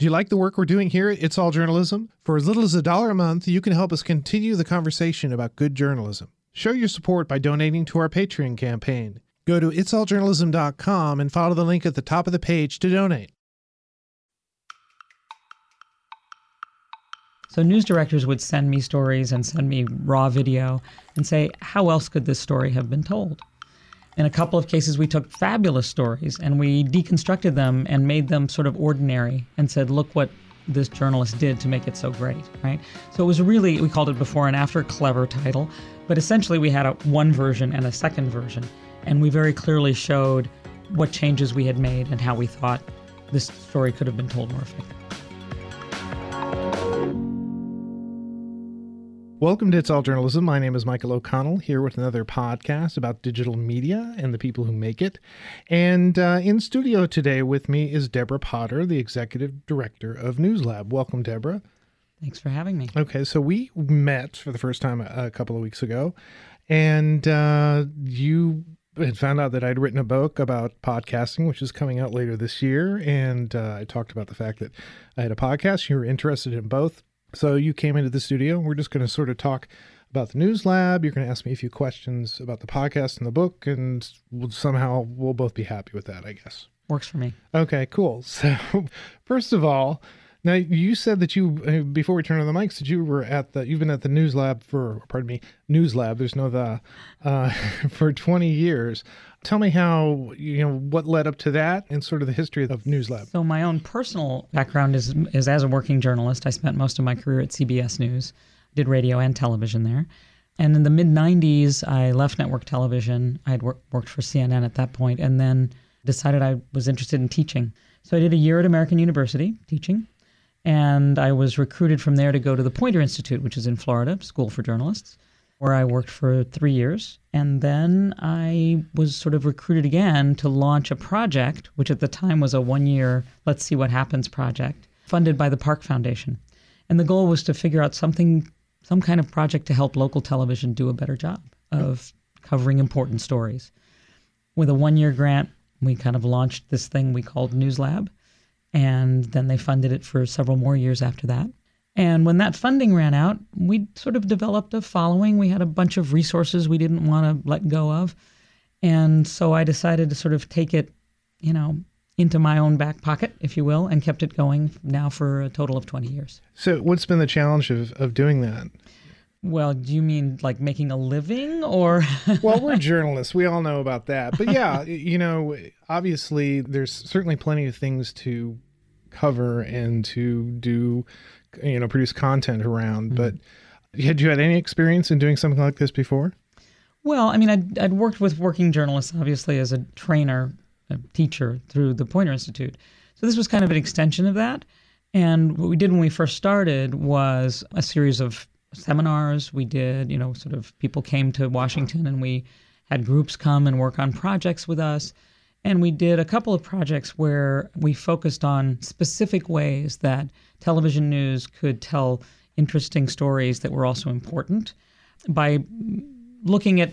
Do you like the work we're doing here It's All Journalism? For as little as a dollar a month, you can help us continue the conversation about good journalism. Show your support by donating to our Patreon campaign. Go to itsalljournalism.com and follow the link at the top of the page to donate. So news directors would send me stories and send me raw video and say, how else could this story have been told? In a couple of cases, we took fabulous stories and we deconstructed them and made them sort of ordinary and said, look what this journalist did to make it so great, right? So it was really, we called it before and after clever title, but essentially we had a one version and a second version. And we very clearly showed what changes we had made and how we thought this story could have been told more effectively. Welcome to It's All Journalism. My name is Michael O'Connell, here with another podcast about digital media and the people who make it. And uh, in studio today with me is Deborah Potter, the executive director of NewsLab. Welcome, Deborah. Thanks for having me. Okay, so we met for the first time a, a couple of weeks ago, and uh, you had found out that I'd written a book about podcasting, which is coming out later this year. And uh, I talked about the fact that I had a podcast. You were interested in both so you came into the studio. We're just going to sort of talk about the news lab. You're going to ask me a few questions about the podcast and the book, and we'll, somehow we'll both be happy with that, I guess. Works for me. Okay, cool. So, first of all, now you said that you uh, before we turn on the mics that you were at the you've been at the news lab for pardon me news lab. There's no the uh, for 20 years. Tell me how you know what led up to that and sort of the history of News Lab. So my own personal background is is as a working journalist. I spent most of my career at CBS News, did radio and television there. And in the mid 90s, I left network television. I had work, worked for CNN at that point and then decided I was interested in teaching. So I did a year at American University teaching and I was recruited from there to go to the Poynter Institute, which is in Florida, School for Journalists, where I worked for three years. And then I was sort of recruited again to launch a project, which at the time was a one year, let's see what happens project, funded by the Park Foundation. And the goal was to figure out something, some kind of project to help local television do a better job of covering important stories. With a one year grant, we kind of launched this thing we called News Lab and then they funded it for several more years after that. And when that funding ran out, we sort of developed a following. We had a bunch of resources we didn't want to let go of. And so I decided to sort of take it, you know, into my own back pocket, if you will, and kept it going now for a total of 20 years. So, what's been the challenge of, of doing that? Well, do you mean like making a living or? well, we're journalists. We all know about that. But yeah, you know, obviously there's certainly plenty of things to cover and to do, you know, produce content around. Mm-hmm. But had you had any experience in doing something like this before? Well, I mean, I'd, I'd worked with working journalists, obviously, as a trainer, a teacher through the Poynter Institute. So this was kind of an extension of that. And what we did when we first started was a series of seminars. We did, you know, sort of people came to Washington and we had groups come and work on projects with us. And we did a couple of projects where we focused on specific ways that television news could tell interesting stories that were also important by looking at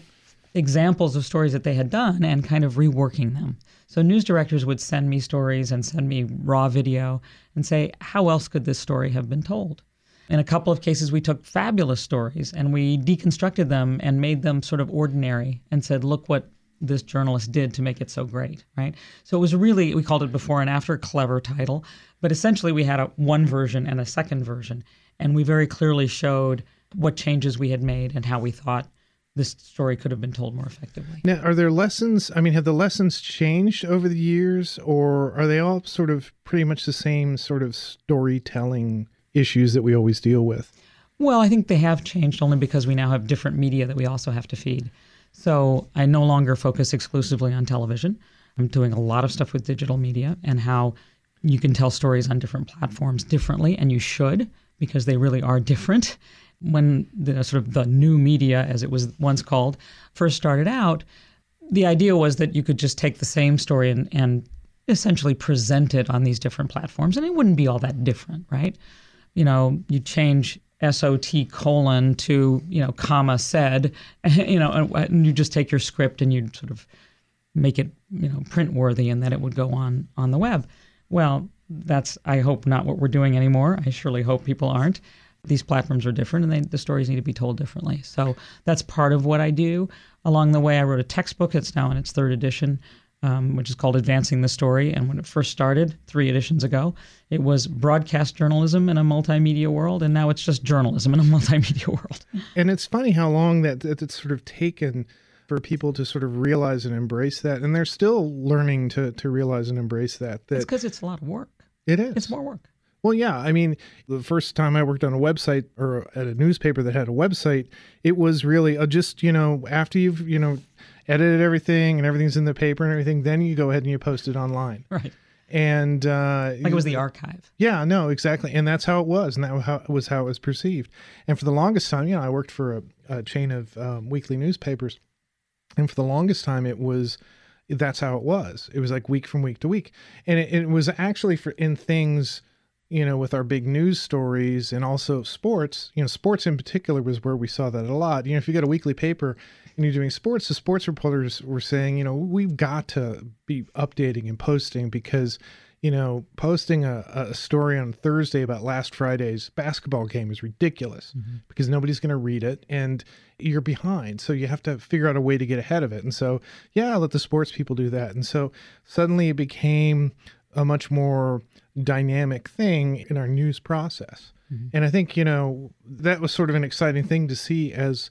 examples of stories that they had done and kind of reworking them. So news directors would send me stories and send me raw video and say, how else could this story have been told? In a couple of cases, we took fabulous stories and we deconstructed them and made them sort of ordinary and said, look what this journalist did to make it so great, right? So it was really, we called it before and after clever title, but essentially we had a one version and a second version. And we very clearly showed what changes we had made and how we thought this story could have been told more effectively. Now, are there lessons? I mean, have the lessons changed over the years, or are they all sort of pretty much the same sort of storytelling issues that we always deal with? Well, I think they have changed only because we now have different media that we also have to feed. So I no longer focus exclusively on television. I'm doing a lot of stuff with digital media and how you can tell stories on different platforms differently, and you should because they really are different. When the sort of the new media, as it was once called, first started out, the idea was that you could just take the same story and, and essentially present it on these different platforms, and it wouldn't be all that different, right? you know, you change SOT colon to, you know, comma said, you know, and you just take your script and you sort of make it, you know, print worthy and then it would go on on the web. Well, that's I hope not what we're doing anymore. I surely hope people aren't. These platforms are different, and they, the stories need to be told differently. So that's part of what I do. Along the way, I wrote a textbook. It's now in its third edition, um, which is called Advancing the Story. And when it first started, three editions ago, it was broadcast journalism in a multimedia world, and now it's just journalism in a multimedia world. And it's funny how long that, that it's sort of taken for people to sort of realize and embrace that, and they're still learning to to realize and embrace that. That it's because it's a lot of work. It is. It's more work. Well, yeah. I mean, the first time I worked on a website or at a newspaper that had a website, it was really uh, just, you know, after you've, you know, edited everything and everything's in the paper and everything, then you go ahead and you post it online. Right. And uh, like it was the archive. Yeah, no, exactly. And that's how it was. And that was how it was perceived. And for the longest time, you know, I worked for a, a chain of um, weekly newspapers. And for the longest time, it was that's how it was. It was like week from week to week. And it, it was actually for in things you know, with our big news stories and also sports, you know, sports in particular was where we saw that a lot. You know, if you got a weekly paper and you're doing sports, the sports reporters were saying, you know, we've got to be updating and posting because, you know, posting a, a story on Thursday about last Friday's basketball game is ridiculous mm-hmm. because nobody's going to read it and you're behind. So you have to figure out a way to get ahead of it. And so, yeah, let the sports people do that. And so suddenly it became a much more dynamic thing in our news process. Mm-hmm. And I think, you know, that was sort of an exciting thing to see as,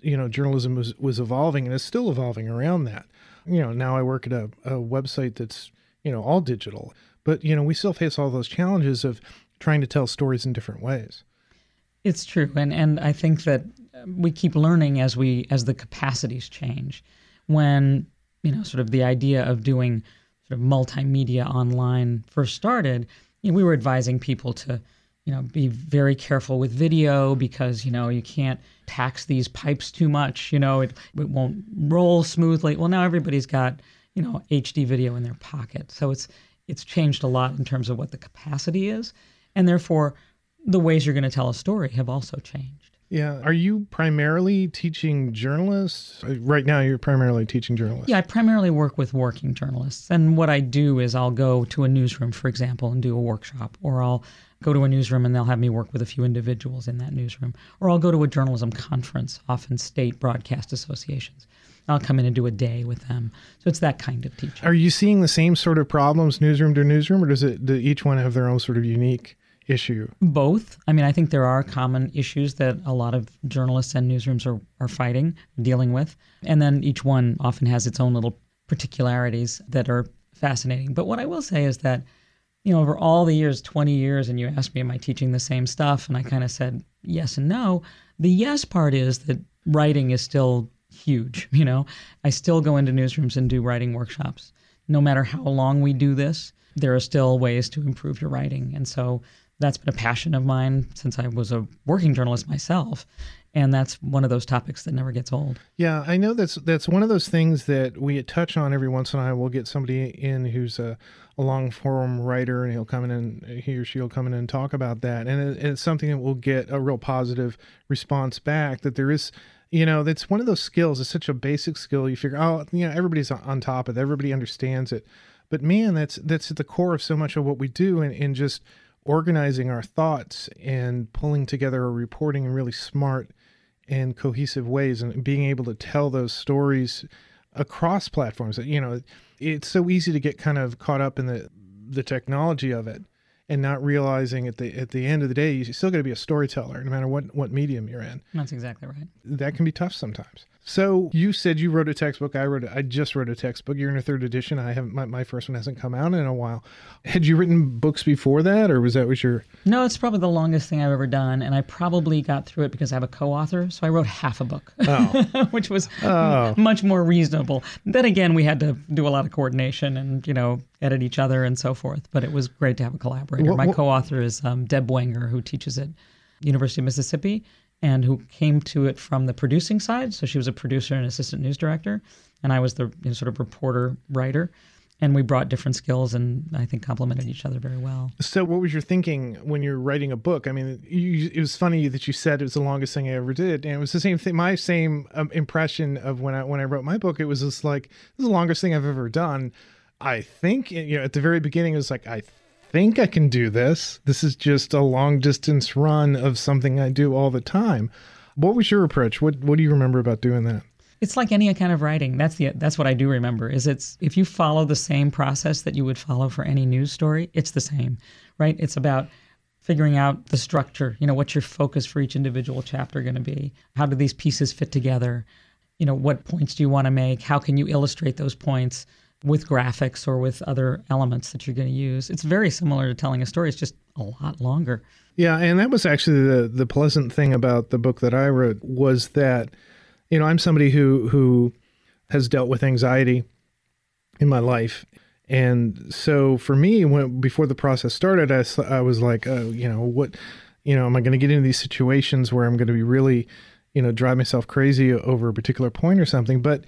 you know, journalism was, was evolving and is still evolving around that. You know, now I work at a, a website that's, you know, all digital, but, you know, we still face all those challenges of trying to tell stories in different ways. It's true. And, and I think that we keep learning as we, as the capacities change. When, you know, sort of the idea of doing sort of multimedia online first started, you know, we were advising people to, you know, be very careful with video because, you know, you can't tax these pipes too much, you know, it, it won't roll smoothly. Well, now everybody's got, you know, HD video in their pocket. So it's it's changed a lot in terms of what the capacity is. And therefore the ways you're going to tell a story have also changed. Yeah. Are you primarily teaching journalists? Uh, right now, you're primarily teaching journalists. Yeah, I primarily work with working journalists. And what I do is I'll go to a newsroom, for example, and do a workshop, or I'll go to a newsroom and they'll have me work with a few individuals in that newsroom, or I'll go to a journalism conference, often state broadcast associations. I'll come in and do a day with them. So it's that kind of teaching. Are you seeing the same sort of problems newsroom to newsroom, or does it do each one have their own sort of unique? issue? Both. I mean, I think there are common issues that a lot of journalists and newsrooms are, are fighting, dealing with. And then each one often has its own little particularities that are fascinating. But what I will say is that, you know, over all the years, 20 years, and you asked me, am I teaching the same stuff? And I mm-hmm. kind of said yes and no. The yes part is that writing is still huge. You know, I still go into newsrooms and do writing workshops. No matter how long we do this, there are still ways to improve your writing. And so that's been a passion of mine since I was a working journalist myself. And that's one of those topics that never gets old. Yeah, I know that's that's one of those things that we touch on every once in a while. We'll get somebody in who's a, a long form writer, and he'll come in and he or she will come in and talk about that, and it, it's something that will get a real positive response back. That there is you know that's one of those skills it's such a basic skill you figure oh you know everybody's on top of it everybody understands it but man that's that's at the core of so much of what we do and, and just organizing our thoughts and pulling together a reporting in really smart and cohesive ways and being able to tell those stories across platforms you know it's so easy to get kind of caught up in the the technology of it and not realizing at the at the end of the day you still got to be a storyteller no matter what what medium you're in that's exactly right that can be tough sometimes so you said you wrote a textbook. I wrote. A, I just wrote a textbook. You're in a third edition. I haven't. My, my first one hasn't come out in a while. Had you written books before that, or was that was your? No, it's probably the longest thing I've ever done, and I probably got through it because I have a co-author. So I wrote half a book, oh. which was oh. much more reasonable. Then again, we had to do a lot of coordination and you know edit each other and so forth. But it was great to have a collaborator. What, what, my co-author is um, Deb Wenger, who teaches at University of Mississippi and who came to it from the producing side. So she was a producer and assistant news director, and I was the you know, sort of reporter writer. And we brought different skills, and I think complemented each other very well. So, what was your thinking when you're writing a book? I mean, you, it was funny that you said it was the longest thing I ever did, and it was the same thing. My same um, impression of when I when I wrote my book, it was just like this is the longest thing I've ever done. I think you know at the very beginning it was like I think I can do this. This is just a long distance run of something I do all the time. What was your approach? What What do you remember about doing that? It's like any kind of writing. That's the that's what I do remember. Is it's if you follow the same process that you would follow for any news story, it's the same, right? It's about figuring out the structure. You know, what's your focus for each individual chapter going to be? How do these pieces fit together? You know, what points do you want to make? How can you illustrate those points with graphics or with other elements that you're going to use? It's very similar to telling a story. It's just a lot longer. Yeah, and that was actually the the pleasant thing about the book that I wrote was that you know, I'm somebody who who has dealt with anxiety in my life. And so for me, when before the process started, I, I was like, oh, you know, what, you know, am I going to get into these situations where I'm going to be really, you know, drive myself crazy over a particular point or something? But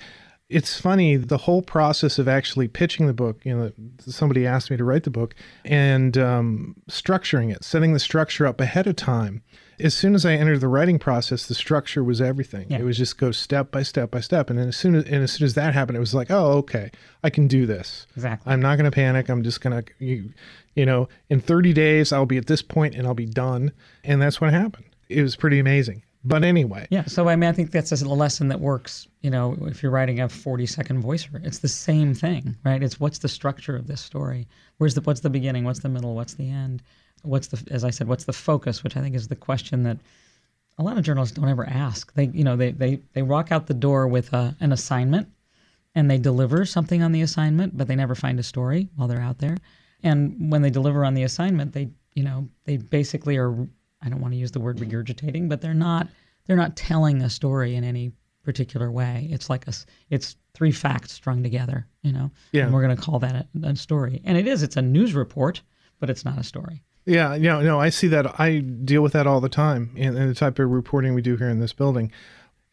it's funny the whole process of actually pitching the book. You know, somebody asked me to write the book and um, structuring it, setting the structure up ahead of time as soon as I entered the writing process, the structure was everything. Yeah. It was just go step by step by step, and then as soon as and as soon as that happened, it was like, oh, okay, I can do this. Exactly. I'm not going to panic. I'm just going to, you, you know, in 30 days I'll be at this point and I'll be done, and that's what happened. It was pretty amazing. But anyway. Yeah. So I mean, I think that's a lesson that works. You know, if you're writing a 40 second voiceover, it's the same thing, right? It's what's the structure of this story? Where's the what's the beginning? What's the middle? What's the end? what's the as I said, what's the focus, which I think is the question that a lot of journalists don't ever ask. They you know they they they walk out the door with a, an assignment and they deliver something on the assignment, but they never find a story while they're out there. And when they deliver on the assignment, they you know they basically are I don't want to use the word regurgitating, but they're not they're not telling a story in any particular way. It's like a it's three facts strung together, you know. Yeah. And we're going to call that a, a story, and it is. It's a news report, but it's not a story. Yeah, you know, no, I see that. I deal with that all the time in, in, the type of reporting we do here in this building.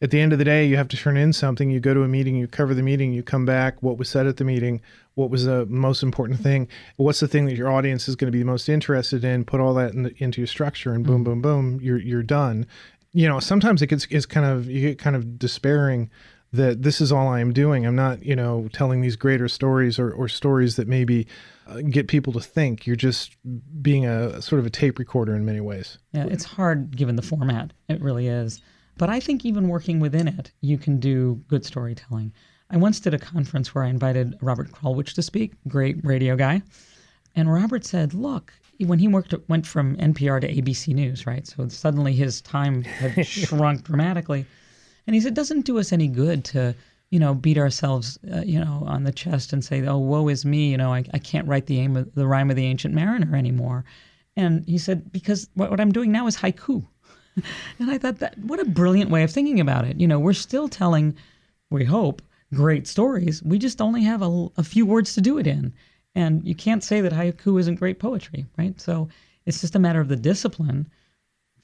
At the end of the day, you have to turn in something. You go to a meeting, you cover the meeting, you come back. What was said at the meeting? What was the most important thing? What's the thing that your audience is going to be most interested in? Put all that in the, into your structure, and boom, mm-hmm. boom, boom, you're you're done. You know, sometimes it gets it's kind of you get kind of despairing that this is all I am doing. I'm not, you know, telling these greater stories or, or stories that maybe uh, get people to think. You're just being a sort of a tape recorder in many ways. Yeah, it's hard given the format. It really is. But I think even working within it, you can do good storytelling. I once did a conference where I invited Robert Krulwich to speak, great radio guy. And Robert said, look, when he worked went from NPR to ABC News, right? So suddenly his time had shrunk dramatically. And he said, it doesn't do us any good to, you know, beat ourselves, uh, you know, on the chest and say, oh, woe is me, you know, I, I can't write the aim of the rhyme of the ancient mariner anymore. And he said, because what, what I'm doing now is haiku. and I thought that what a brilliant way of thinking about it. You know, we're still telling, we hope, great stories. We just only have a, a few words to do it in. And you can't say that haiku isn't great poetry, right? So it's just a matter of the discipline,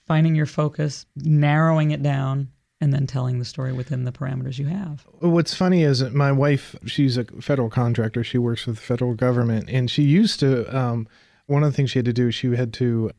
finding your focus, narrowing it down, and then telling the story within the parameters you have. What's funny is my wife, she's a federal contractor. She works with the federal government, and she used to. Um, one of the things she had to do, she had to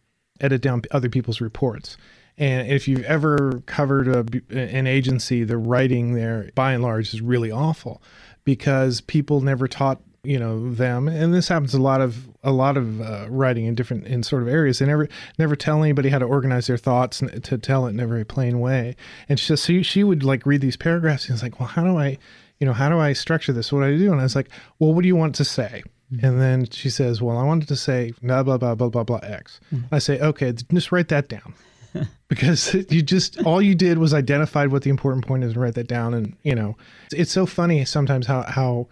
edit down other people's reports. And if you've ever covered a, an agency, the writing there, by and large, is really awful because people never taught you know them. And this happens a lot of a lot of uh, writing in different in sort of areas. They never never tell anybody how to organize their thoughts and to tell it in a very plain way. And she so she would like read these paragraphs and it's like well how do i you know how do i structure this? What do i do? And i was like well what do you want to say? Mm-hmm. and then she says well i wanted to say blah blah blah blah blah blah x. Mm-hmm. i say okay just write that down because you just all you did was identified what the important point is and write that down. And you know it's, it's so funny sometimes how how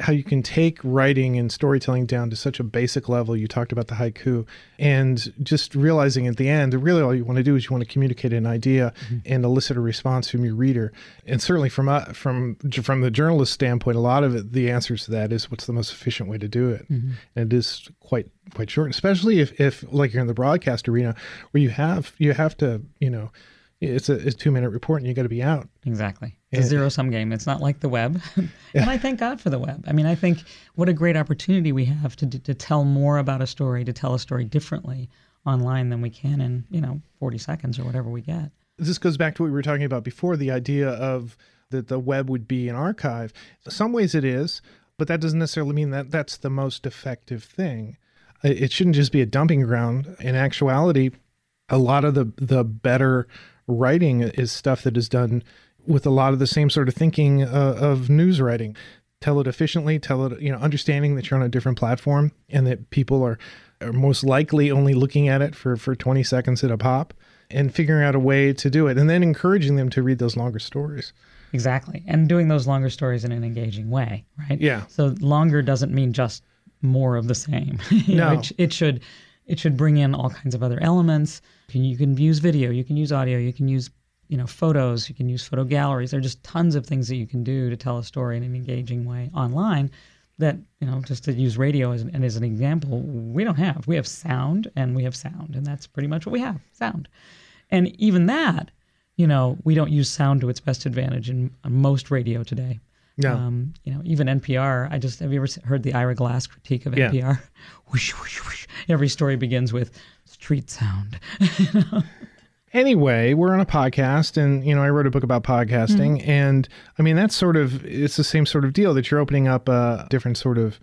how you can take writing and storytelling down to such a basic level. You talked about the haiku, and just realizing at the end, really all you want to do is you want to communicate an idea mm-hmm. and elicit a response from your reader. And certainly from uh, from from the journalist standpoint, a lot of it, the answers to that is what's the most efficient way to do it, mm-hmm. and it is quite quite short, especially if if like you're in the broadcast arena where you have you have to you know it's a, it's a two minute report and you got to be out. Exactly. It's a zero sum game. It's not like the web. and yeah. I thank God for the web. I mean, I think what a great opportunity we have to, to tell more about a story, to tell a story differently online than we can in, you know, 40 seconds or whatever we get. This goes back to what we were talking about before the idea of that the web would be an archive. Some ways it is, but that doesn't necessarily mean that that's the most effective thing. It shouldn't just be a dumping ground. In actuality, a lot of the the better writing is stuff that is done with a lot of the same sort of thinking uh, of news writing. Tell it efficiently, tell it, you know, understanding that you're on a different platform and that people are, are most likely only looking at it for, for 20 seconds at a pop and figuring out a way to do it and then encouraging them to read those longer stories. Exactly. And doing those longer stories in an engaging way, right? Yeah. So longer doesn't mean just more of the same. No. know, it, it should it should bring in all kinds of other elements. You can, you can use video, you can use audio, you can use you know photos, you can use photo galleries. There are just tons of things that you can do to tell a story in an engaging way online. That you know, just to use radio as an, and as an example, we don't have. We have sound and we have sound, and that's pretty much what we have. Sound, and even that, you know, we don't use sound to its best advantage in most radio today. No. Um, you know, even NPR. I just have you ever heard the Ira Glass critique of NPR? Yeah. Whoosh, whoosh, whoosh. Every story begins with street sound. anyway, we're on a podcast, and you know, I wrote a book about podcasting, mm-hmm. and I mean, that's sort of it's the same sort of deal that you're opening up a different sort of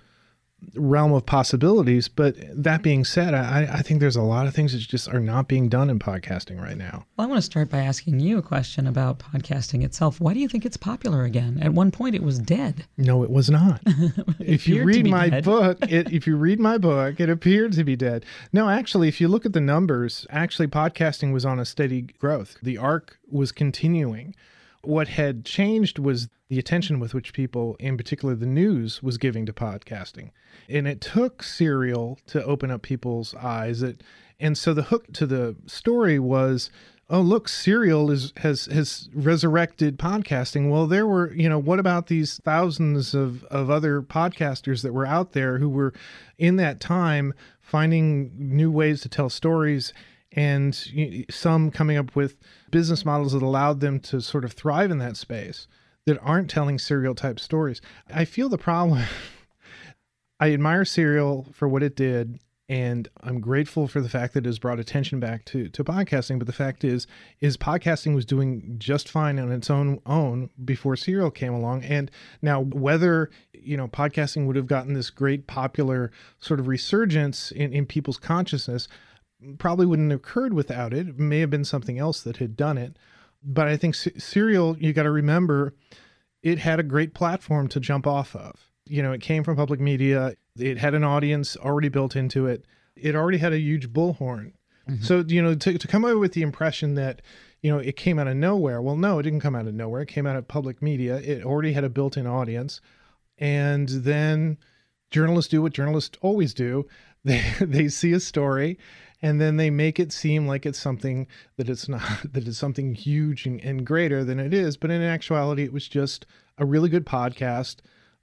realm of possibilities. But that being said, I, I think there's a lot of things that just are not being done in podcasting right now. Well, I want to start by asking you a question about podcasting itself. Why do you think it's popular again? At one point, it was dead. No, it was not. if you read my dead. book, it, if you read my book, it appeared to be dead. No, actually, if you look at the numbers, actually, podcasting was on a steady growth. The arc was continuing. What had changed was the attention with which people, in particular the news, was giving to podcasting. And it took Serial to open up people's eyes. It, and so the hook to the story was oh look serial is has has resurrected podcasting well there were you know what about these thousands of of other podcasters that were out there who were in that time finding new ways to tell stories and some coming up with business models that allowed them to sort of thrive in that space that aren't telling serial type stories i feel the problem I admire Serial for what it did, and I'm grateful for the fact that it has brought attention back to to podcasting. But the fact is, is podcasting was doing just fine on its own own before Serial came along. And now, whether you know podcasting would have gotten this great popular sort of resurgence in, in people's consciousness, probably wouldn't have occurred without it. It may have been something else that had done it. But I think Se- Serial, you got to remember, it had a great platform to jump off of. You know, it came from public media. It had an audience already built into it. It already had a huge bullhorn. Mm-hmm. So, you know, to, to come away with the impression that, you know, it came out of nowhere. Well, no, it didn't come out of nowhere. It came out of public media. It already had a built in audience. And then journalists do what journalists always do they, they see a story and then they make it seem like it's something that it's not that it's something huge and, and greater than it is but in actuality it was just a really good podcast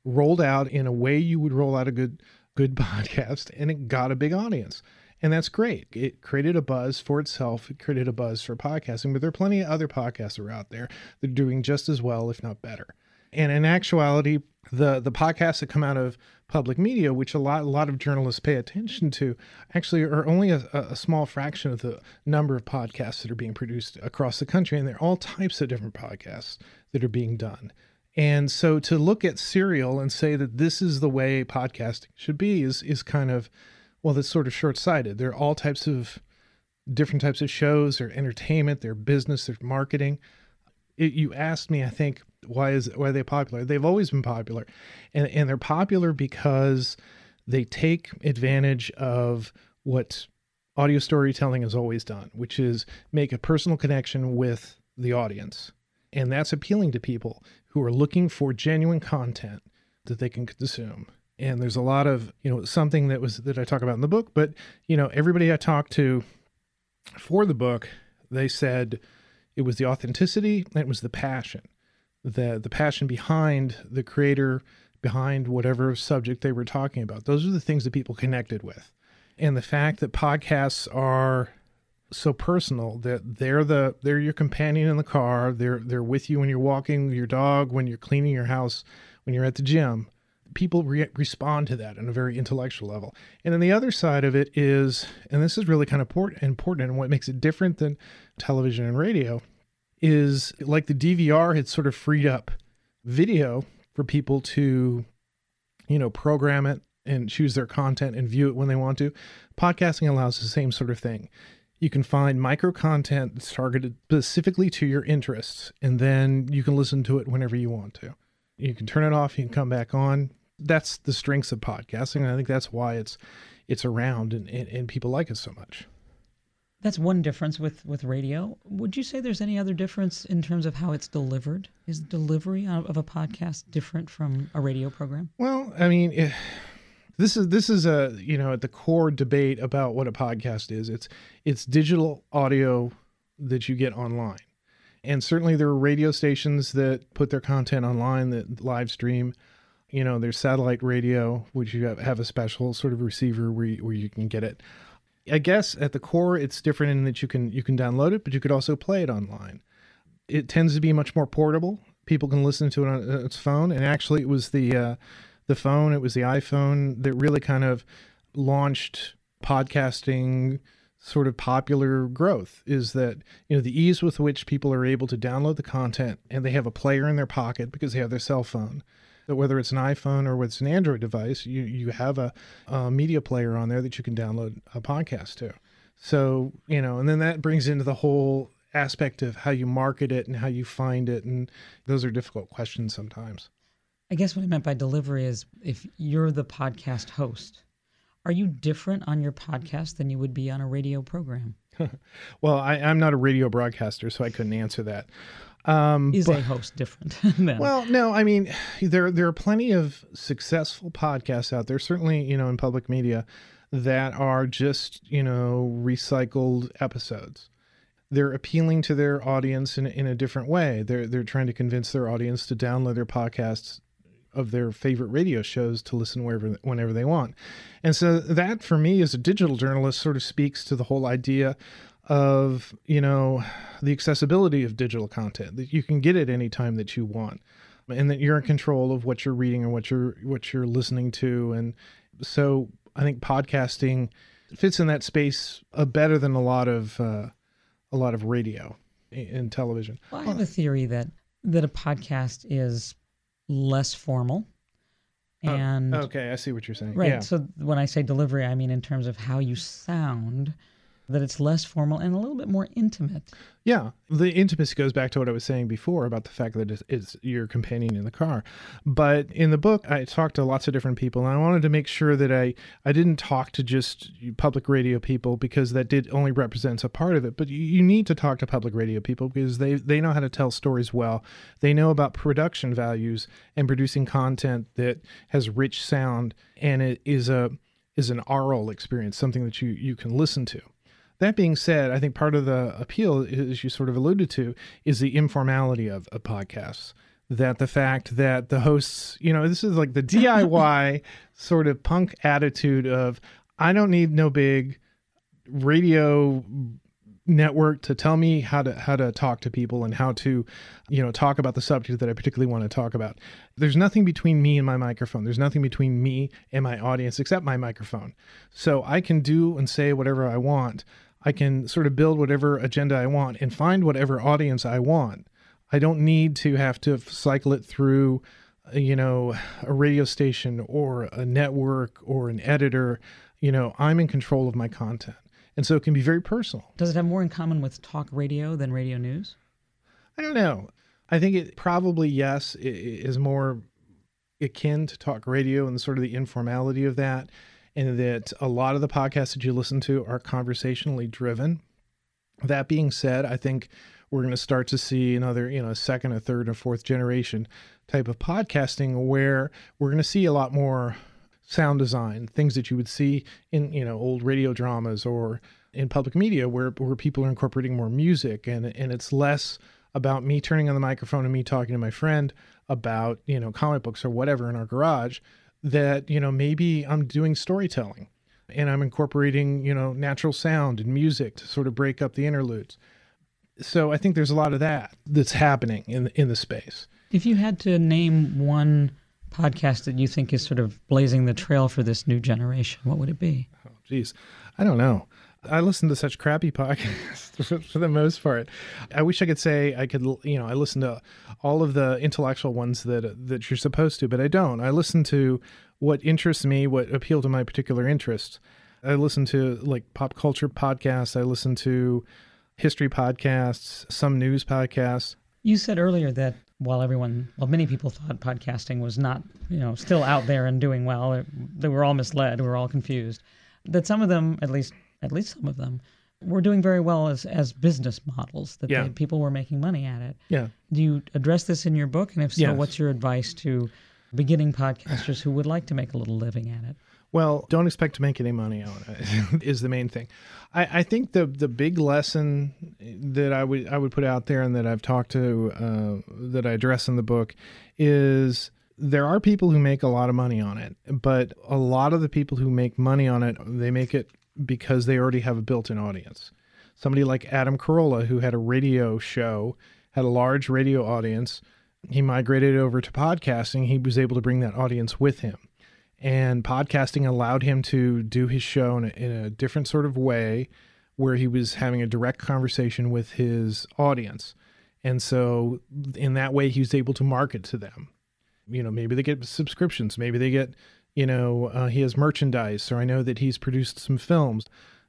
rolled out in a way you would roll out a good good podcast and it got a big audience. And that's great. It created a buzz for itself. It created a buzz for podcasting but there are plenty of other podcasts that are out there that are doing just as well if not better. And in actuality the the podcasts that come out of public media which a lot a lot of journalists pay attention to actually are only a, a small fraction of the number of podcasts that are being produced across the country and there are all types of different podcasts that are being done. And so to look at serial and say that this is the way podcasting should be is is kind of well that's sort of short-sighted. There are all types of different types of shows their entertainment their business their marketing it, you asked me, I think, why is why are they popular? They've always been popular, and and they're popular because they take advantage of what audio storytelling has always done, which is make a personal connection with the audience, and that's appealing to people who are looking for genuine content that they can consume. And there's a lot of you know something that was that I talk about in the book, but you know everybody I talked to for the book, they said it was the authenticity it was the passion the the passion behind the creator behind whatever subject they were talking about. Those are the things that people connected with. And the fact that podcasts are so personal that they're the they're your companion in the car they're they're with you when you're walking your dog when you're cleaning your house when you're at the gym people re- respond to that on a very intellectual level. And then the other side of it is, and this is really kind of port- important, and what makes it different than television and radio is like the DVR had sort of freed up video for people to, you know, program it and choose their content and view it when they want to. Podcasting allows the same sort of thing. You can find micro content that's targeted specifically to your interests, and then you can listen to it whenever you want to. You can turn it off, you can come back on. That's the strengths of podcasting. And I think that's why it's it's around and, and, and people like it so much. That's one difference with, with radio. Would you say there's any other difference in terms of how it's delivered? Is delivery of a podcast different from a radio program? Well, I mean, it, this is this is a you know at the core debate about what a podcast is. It's it's digital audio that you get online, and certainly there are radio stations that put their content online that live stream. You know, there's satellite radio, which you have, a special sort of receiver where you, where you can get it. I guess at the core, it's different in that you can you can download it, but you could also play it online. It tends to be much more portable. People can listen to it on its phone, and actually, it was the uh, the phone, it was the iPhone that really kind of launched podcasting sort of popular growth is that you know the ease with which people are able to download the content and they have a player in their pocket because they have their cell phone that whether it's an iphone or whether it's an android device you you have a, a media player on there that you can download a podcast to so you know and then that brings into the whole aspect of how you market it and how you find it and those are difficult questions sometimes I guess what I meant by delivery is if you're the podcast host, are you different on your podcast than you would be on a radio program? well, I, am not a radio broadcaster, so I couldn't answer that. Um, is but, a host different? well, no, I mean there there are plenty of successful podcasts out there. Certainly, you know, in public media that are just you know recycled episodes they're appealing to their audience in, in a different way. They're they're trying to convince their audience to download their podcasts of their favorite radio shows to listen wherever whenever they want. And so that for me as a digital journalist sort of speaks to the whole idea of, you know, the accessibility of digital content that you can get it anytime that you want and that you're in control of what you're reading and what you're what you're listening to and so I think podcasting fits in that space uh, better than a lot of uh, a lot of radio and television. Well, I have a theory that that a podcast is less formal. Oh, and oh, okay, I see what you're saying. Right. Yeah. So when I say delivery, I mean in terms of how you sound that it's less formal and a little bit more intimate. Yeah, the intimacy goes back to what I was saying before about the fact that it's, it's, your companion in the car. But in the book, I talked to lots of different people, and I wanted to make sure that I I didn't talk to just public radio people because that did only represents a part of it. But you need to talk to public radio people because they they know how to tell stories well. They know about production values and producing content that has rich sound and it is a is an aural experience, something that you you can listen to. That being said, I think part of the appeal, as you sort of alluded to, is the informality of, of podcasts. That the fact that the hosts, you know, this is like the DIY sort of punk attitude of, I don't need no big radio network to tell me how to how to talk to people and how to you know talk about the subject that I particularly want to talk about. There's nothing between me and my microphone. There's nothing between me and my audience except my microphone. So I can do and say whatever I want I can sort of build whatever agenda I want and find whatever audience I want. I don't need to have to cycle it through, uh, you know, a radio station or a network or an editor. You know, I'm in control of my content. And so it can be very personal. Does it have more in common with talk radio than radio news? I don't know. I think it probably, yes, it is more akin to talk radio and sort of the informality of that and that a lot of the podcasts that you listen to are conversationally driven. That being said, I think we're going to start to see another, you know, second, or third, or fourth generation type of podcasting where we're going to see a lot more sound design, things that you would see in, you know, old radio dramas or in public media where, where people are incorporating more music and, and it's less about me turning on the microphone and me talking to my friend about, you know, comic books or whatever in our garage that, you know, maybe I'm doing storytelling and I'm incorporating, you know, natural sound and music to sort of break up the interludes. So I think there's a lot of that that's happening in in the space. If you had to name one podcast that you think is sort of blazing the trail for this new generation, what would it be? Oh, geez, I don't know. I listen to such crappy podcasts for, the most part. I wish I could say I could, you know, I listen to all of the intellectual ones that that you're supposed to, but I don't. I listen to what interests me, what appeal to my particular interests. I listen to like pop culture podcasts. I listen to history podcasts, some news podcasts. You said earlier that while everyone, well, many people thought podcasting was not, you know, still out there and doing well, they were all misled, we were all confused. That some of them, at least, at least some of them, were doing very well as as business models. That Yeah. they, people were making money at it. Yeah. Do you address this in your book? And if so, Yes. what's your advice to beginning podcasters who would like to make a little living at it? Well, don't expect to make any money on it is the main thing. I, I think the the big lesson that I would I would put out there and that I've talked to uh, that I address in the book is there are people who make a lot of money on it, but a lot of the people who make money on it they make it because they already have a built-in audience. Somebody like Adam Carolla who had a radio show, had a large radio audience. He migrated over to podcasting. He was able to bring that audience with him and podcasting allowed him to do his show in a, in a different sort of way where he was having a direct conversation with his audience and so in that way he was able to market to them you know maybe they get subscriptions maybe they get you know uh, he has merchandise or i know that he's produced some films.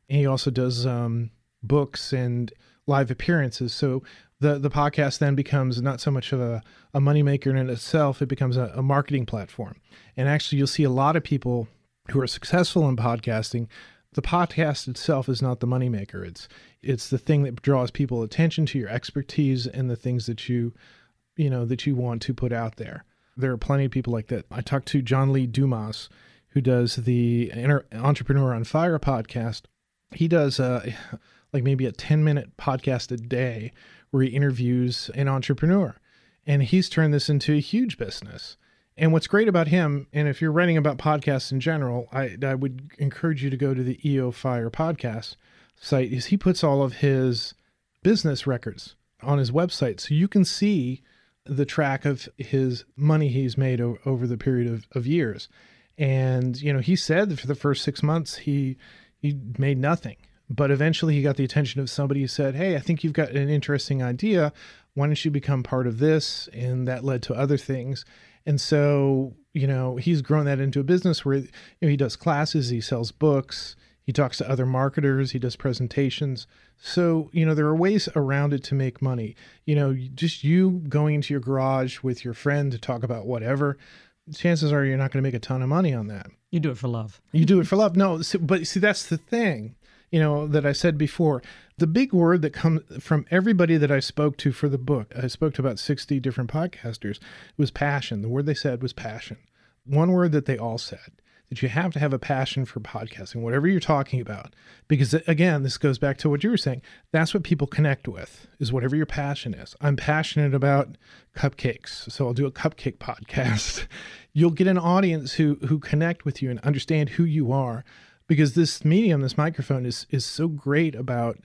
He also does um, books and live appearances. So the the podcast then becomes not so much of a, a moneymaker in itself it becomes a, a marketing platform. And actually you'll see a lot of people who are successful in podcasting. The podcast itself is not the moneymaker. It's it's the thing that draws people attention to your expertise and the things that you you know that you want to put out there there are plenty of people like that i talked to john lee dumas who does the entrepreneur on fire podcast he does uh like maybe a 10 minute podcast a day where he interviews an entrepreneur and he's turned this into a huge business and what's great about him, and if you're writing about podcasts in general, I, I would encourage you to go to the EO Fire podcast site, is he puts all of his business records on his website. So you can see the track of his money he's made o- over the period of, of years. And, you know, he said that for the first six months, he, he made nothing. But eventually he got the attention of somebody who said, Hey, I think you've got an interesting idea. Why don't you become part of this? And that led to other things. And so, you know, he's grown that into a business where you know, he does classes, he sells books, he talks to other marketers, he does presentations. So, you know, there are ways around it to make money. You know, just you going into your garage with your friend to talk about whatever, chances are you're not going to make a ton of money on that. You do it for love. You do it for love. No, so, but see, that's the thing, you know, that I said before. The big word that comes from everybody that I spoke to for the book, I spoke to about 60 different podcasters, was passion. The word they said was passion. One word that they all said that you have to have a passion for podcasting, whatever you're talking about. Because again, this goes back to what you were saying. That's what people connect with, is whatever your passion is. I'm passionate about cupcakes, so I'll do a cupcake podcast. You'll get an audience who who connect with you and understand who you are. Because this medium, this microphone is is so great about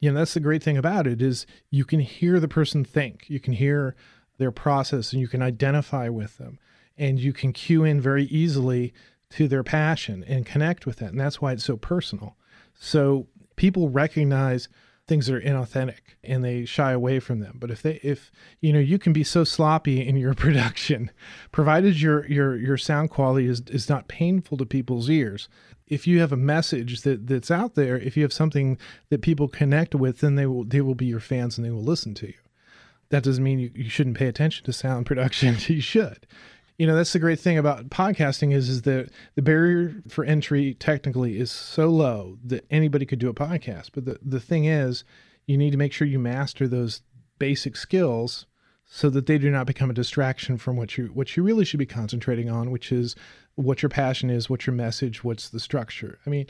you know, that's the great thing about it is you can hear the person think. You can hear their process and you can identify with them and you can cue in very easily to their passion and connect with that. And that's why it's so personal. So people recognize things that are inauthentic and they shy away from them. But if they if you know you can be so sloppy in your production, provided your your your sound quality is is not painful to people's ears. If you have a message that that's out there, if you have something that people connect with, then they will they will be your fans and they will listen to you. That doesn't mean you, you shouldn't pay attention to sound production. you should you know that's the great thing about podcasting is is that the barrier for entry technically is so low that anybody could do a podcast. But the, the thing is you need to make sure you master those basic skills so that they do not become a distraction from what you what you really should be concentrating on which is what your passion is what your message what's the structure. I mean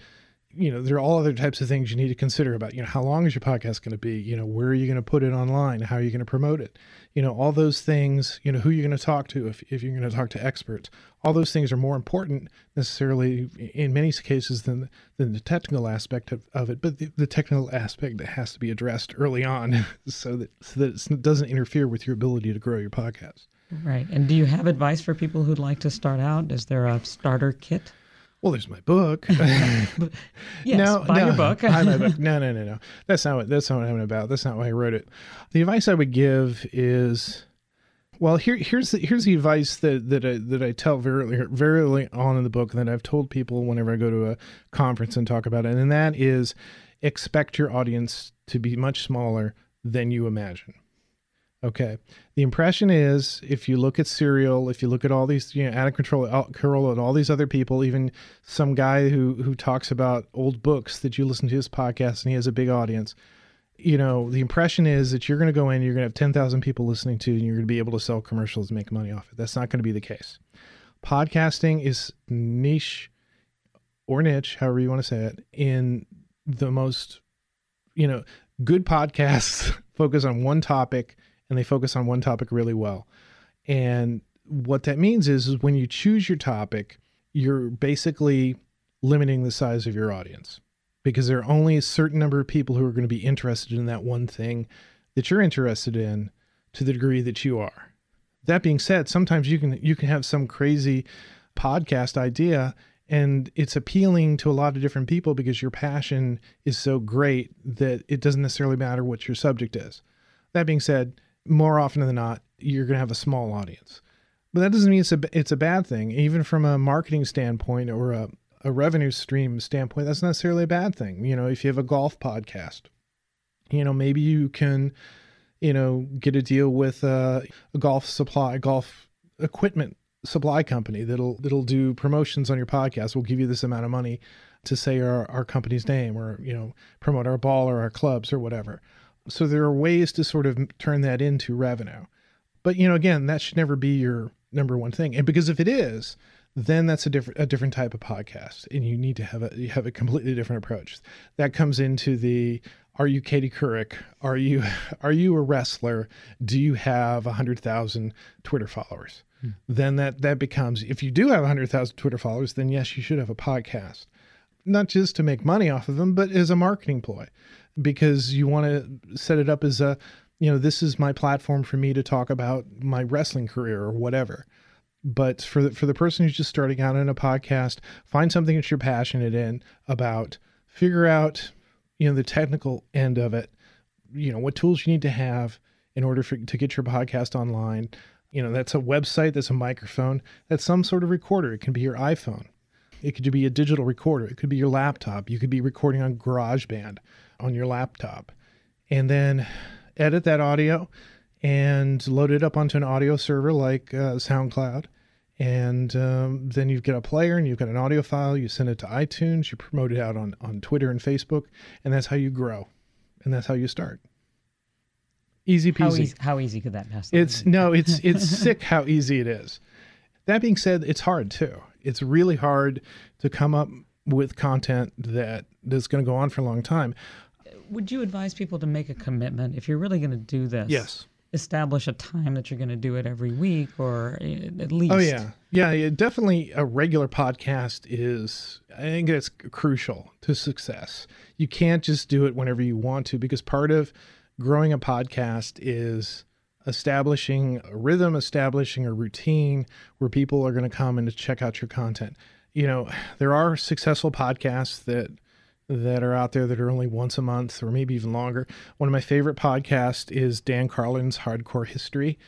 you know there are all other types of things you need to consider about you know how long is your podcast going to be you know where are you going to put it online how are you going to promote it you know all those things you know who you're going to talk to if, if you're going to talk to experts all those things are more important necessarily in many cases than than the technical aspect of, of it but the, the technical aspect that has to be addressed early on so that so that it doesn't interfere with your ability to grow your podcast Right. And do you have advice for people who'd like to start out? Is there a starter kit? Well there's my book Yes, buy your book. buy my book. No, no, no, no. That's not what that's not what I'm about. That's not why I wrote it. The advice I would give is Well, here here's the, here's the advice that that I, that I tell very very early on in the book that I've told people whenever I go to a conference and talk about it, and that is expect your audience to be much smaller than you imagine. Okay. The impression is if you look at Serial, if you look at all these, you know, out of control, uh, Carol and all these other people, even some guy who who talks about old books that you listen to his podcast and he has a big audience, you know, the impression is that you're going to go in, you're going to have 10,000 people listening to, and you're going to be able to sell commercials and make money off it. That's not going to be the case. Podcasting is niche or niche, however you want to say it, in the most, you know, good podcasts focus on one topic and they focus on one topic really well. And what that means is, is when you choose your topic, you're basically limiting the size of your audience because there are only a certain number of people who are going to be interested in that one thing that you're interested in to the degree that you are. That being said, sometimes you can you can have some crazy podcast idea and it's appealing to a lot of different people because your passion is so great that it doesn't necessarily matter what your subject is. That being said, more often than not, you're going to have a small audience. But that doesn't mean it's a it's a bad thing. Even from a marketing standpoint or a, a revenue stream standpoint, that's necessarily a bad thing. You know, if you have a golf podcast, you know, maybe you can, you know, get a deal with a, a golf supply, golf equipment supply company that'll that'll do promotions on your podcast. We'll give you this amount of money to say our, our company's name or you know promote our ball or our clubs or whatever. So there are ways to sort of turn that into revenue. But you know again that should never be your number one thing. And because if it is, then that's a different a different type of podcast and you need to have a you have a completely different approach. That comes into the are you Katie Couric? Are you are you a wrestler? Do you have a hundred thousand Twitter followers? Hmm. Then that that becomes if you do have a hundred thousand Twitter followers, then yes, you should have a podcast, not just to make money off of them, but as a marketing ploy, because you want to set it up as a you know this is my platform for me to talk about my wrestling career or whatever. But for the, for the person who's just starting out in a podcast, find something that you're passionate in about. Figure out you know the technical end of it you know what tools you need to have in order for, to get your podcast online. You know that's a website that's a microphone that's some sort of recorder. It can be your iphone. It could be a digital recorder. It could be your laptop. You could be recording on garageband on your laptop. And then edit that audio and load it up onto an audio server like uh, soundcloud. And um, then you've got a player and you've got an audio file. You send it to itunes. You promote it out on, on twitter and facebook. And that's how you grow. And that's how you start. Easy peasy. how easy, how easy could that possibly it's no it's it's sick how easy it is. That being said it's hard too. It's really hard to come up with content that that's going to go on for a long time would you advise people to make a commitment if you're really going to do this yes establish a time that you're going to do it every week or eh, at least. Oh yeah. yeah, yeah, definitely. A regular podcast is, I think it's crucial to success. You can't just do it whenever you want to because part of growing a podcast is establishing a rhythm, establishing a routine where people are going to come and to check out your content. You know, there are successful podcasts that that are out there that are only once a month or maybe even longer. One of my favorite podcasts is Dan Carlin's Hardcore History,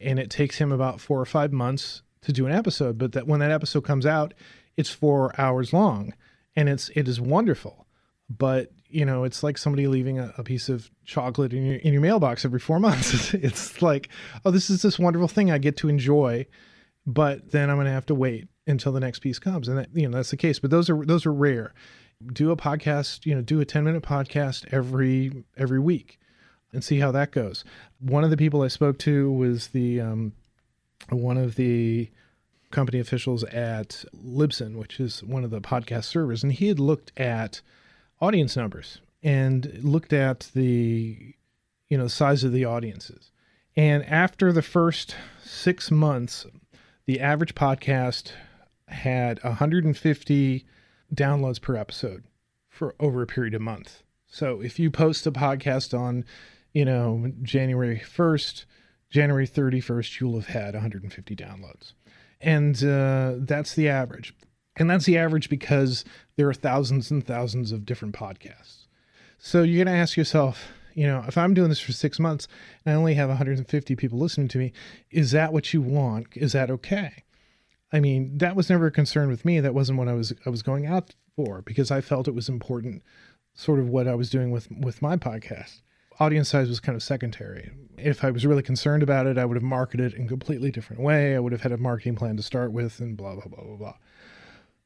and it takes him about four or five months to do an episode. But that when that episode comes out, it's four hours long, and it's it is wonderful. But you know, it's like somebody leaving a, a piece of chocolate in your in your mailbox every four months. it's like, oh, this is this wonderful thing I get to enjoy, but then I'm going to have to wait until the next piece comes, and that, you know that's the case. But those are those are rare do a podcast, you know, do a 10 minute podcast every every week and see how that goes. One of the people I spoke to was the um, one of the company officials at Libsyn, which is one of the podcast servers, and he had looked at audience numbers and looked at the you know size of the audiences. And after the first six months, the average podcast had 150 downloads per episode for over a period of month. So if you post a podcast on, you know, January 1st, January 31st, you'll have had 150 downloads. And uh, that's the average. And that's the average because there are thousands and thousands of different podcasts. So you're going to ask yourself, You know, if I'm doing this for six months and I only have 150 people listening to me, is that what you want? Is that okay? I mean, that was never a concern with me. That wasn't what I was I was going out for because I felt it was important, sort of what I was doing with with my podcast. Audience size was kind of secondary. If I was really concerned about it, I would have marketed in a completely different way. I would have had a marketing plan to start with, and blah blah blah blah blah.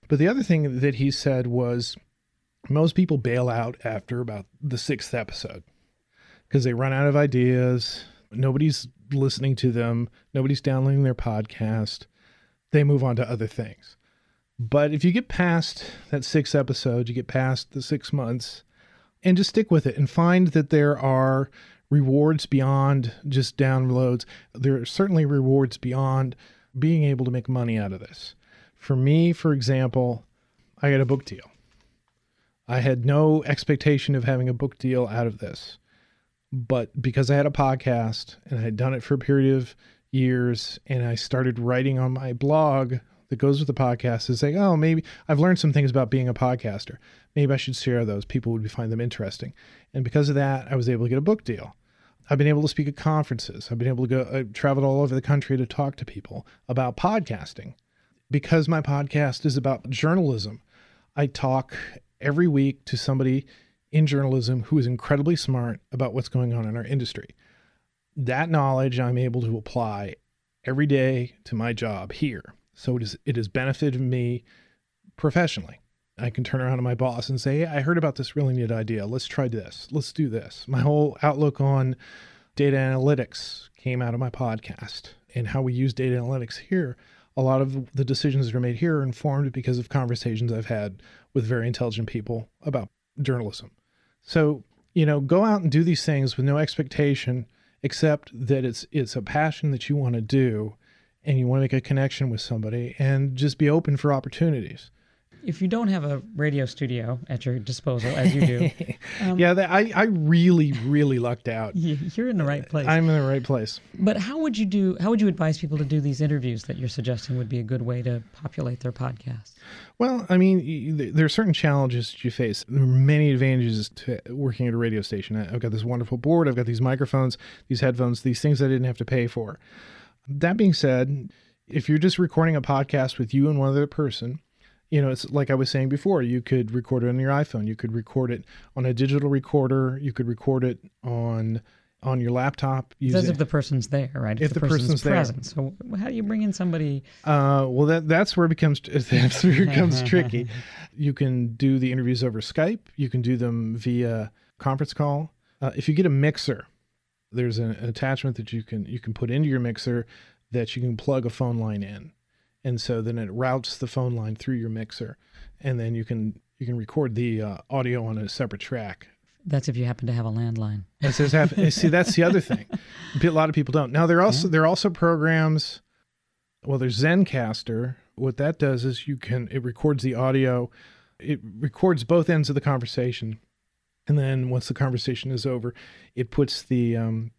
But the other thing that he said was most people bail out after about the sixth episode because they run out of ideas. Nobody's listening to them. Nobody's downloading their podcast. They move on to other things. But if you get past that six episode, you get past the six months, and just stick with it and find that there are rewards beyond just downloads. There are certainly rewards beyond being able to make money out of this. For me, for example, I got a book deal. I had no expectation of having a book deal out of this. But because I had a podcast and I had done it for a period of years and I started writing on my blog that goes with the podcast is saying, oh, maybe I've learned some things about being a podcaster. Maybe I should share those. People would find them interesting. And because of that, I was able to get a book deal. I've been able to speak at conferences. I've been able to go, uh, I've traveled all over the country to talk to people about podcasting. Because my podcast is about journalism, I talk every week to somebody in journalism who is incredibly smart about what's going on in our industry. That knowledge I'm able to apply every day to my job here. So it is it has benefited me professionally. I can turn around to my boss and say, hey, I heard about this really neat idea. Let's try this. Let's do this. My whole outlook on data analytics came out of my podcast and how we use data analytics here a lot of the decisions that are made here are informed because of conversations I've had with very intelligent people about journalism. So, you know, go out and do these things with no expectation except that it's it's a passion that you want to do and you want to make a connection with somebody and just be open for opportunities if you don't have a radio studio at your disposal, as you do, um, yeah, that, I I really really lucked out. You're in the right place. I'm in the right place. But how would you do? How would you advise people to do these interviews that you're suggesting would be a good way to populate their podcast? Well, I mean, there are certain challenges that you face. There are many advantages to working at a radio station. I've got this wonderful board. I've got these microphones, these headphones, these things I didn't have to pay for. That being said, if you're just recording a podcast with you and one other person you know, it's like I was saying before, you could record it on your iPhone, you could record it on a digital recorder, you could record it on on your laptop. Using, That's if the person's there, right? If, if the, the, person's, person's present. So how do you bring in somebody? Uh, well, that that's where it becomes that's where it becomes tricky. You can do the interviews over Skype. You can do them via conference call. Uh, if you get a mixer, there's an, an attachment that you can you can put into your mixer that you can plug a phone line in and so then it routes the phone line through your mixer, and then you can you can record the uh, audio on a separate track. That's if you happen to have a landline. That says have, see that's the other thing. A lot of people don't. Now there are also yeah. there are also programs. Well, there's Zencastr. What that does is you can it records the audio, it records both ends of the conversation, and then once the conversation is over, it puts the um,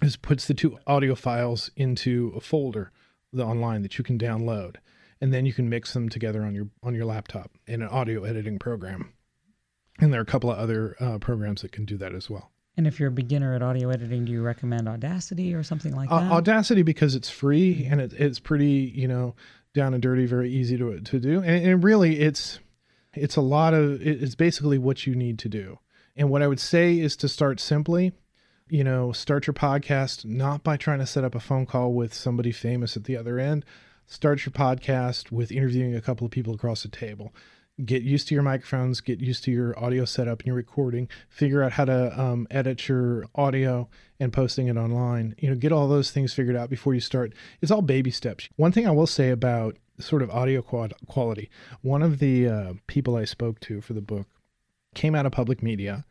it puts the two audio files into a folder the online that you can download, and then you can mix them together on your on your laptop in an audio editing program. And there are a couple of other uh, programs that can do that as well. And if you're a beginner at audio editing, do you recommend Audacity or something like that? Uh, Audacity because it's free and it, it's pretty, you know, down and dirty, very easy to to do. And, and really, it's it's a lot of it's basically what you need to do. And what I would say is to start simply you know, start your podcast not by trying to set up a phone call with somebody famous at the other end. Start your podcast with interviewing a couple of people across the table. Get used to your microphones, get used to your audio setup and your recording, figure out how to um, edit your audio and posting it online. You know, get all those things figured out before you start. It's all baby steps. One thing I will say about sort of audio quality, one of the uh, people I spoke to for the book came out of public media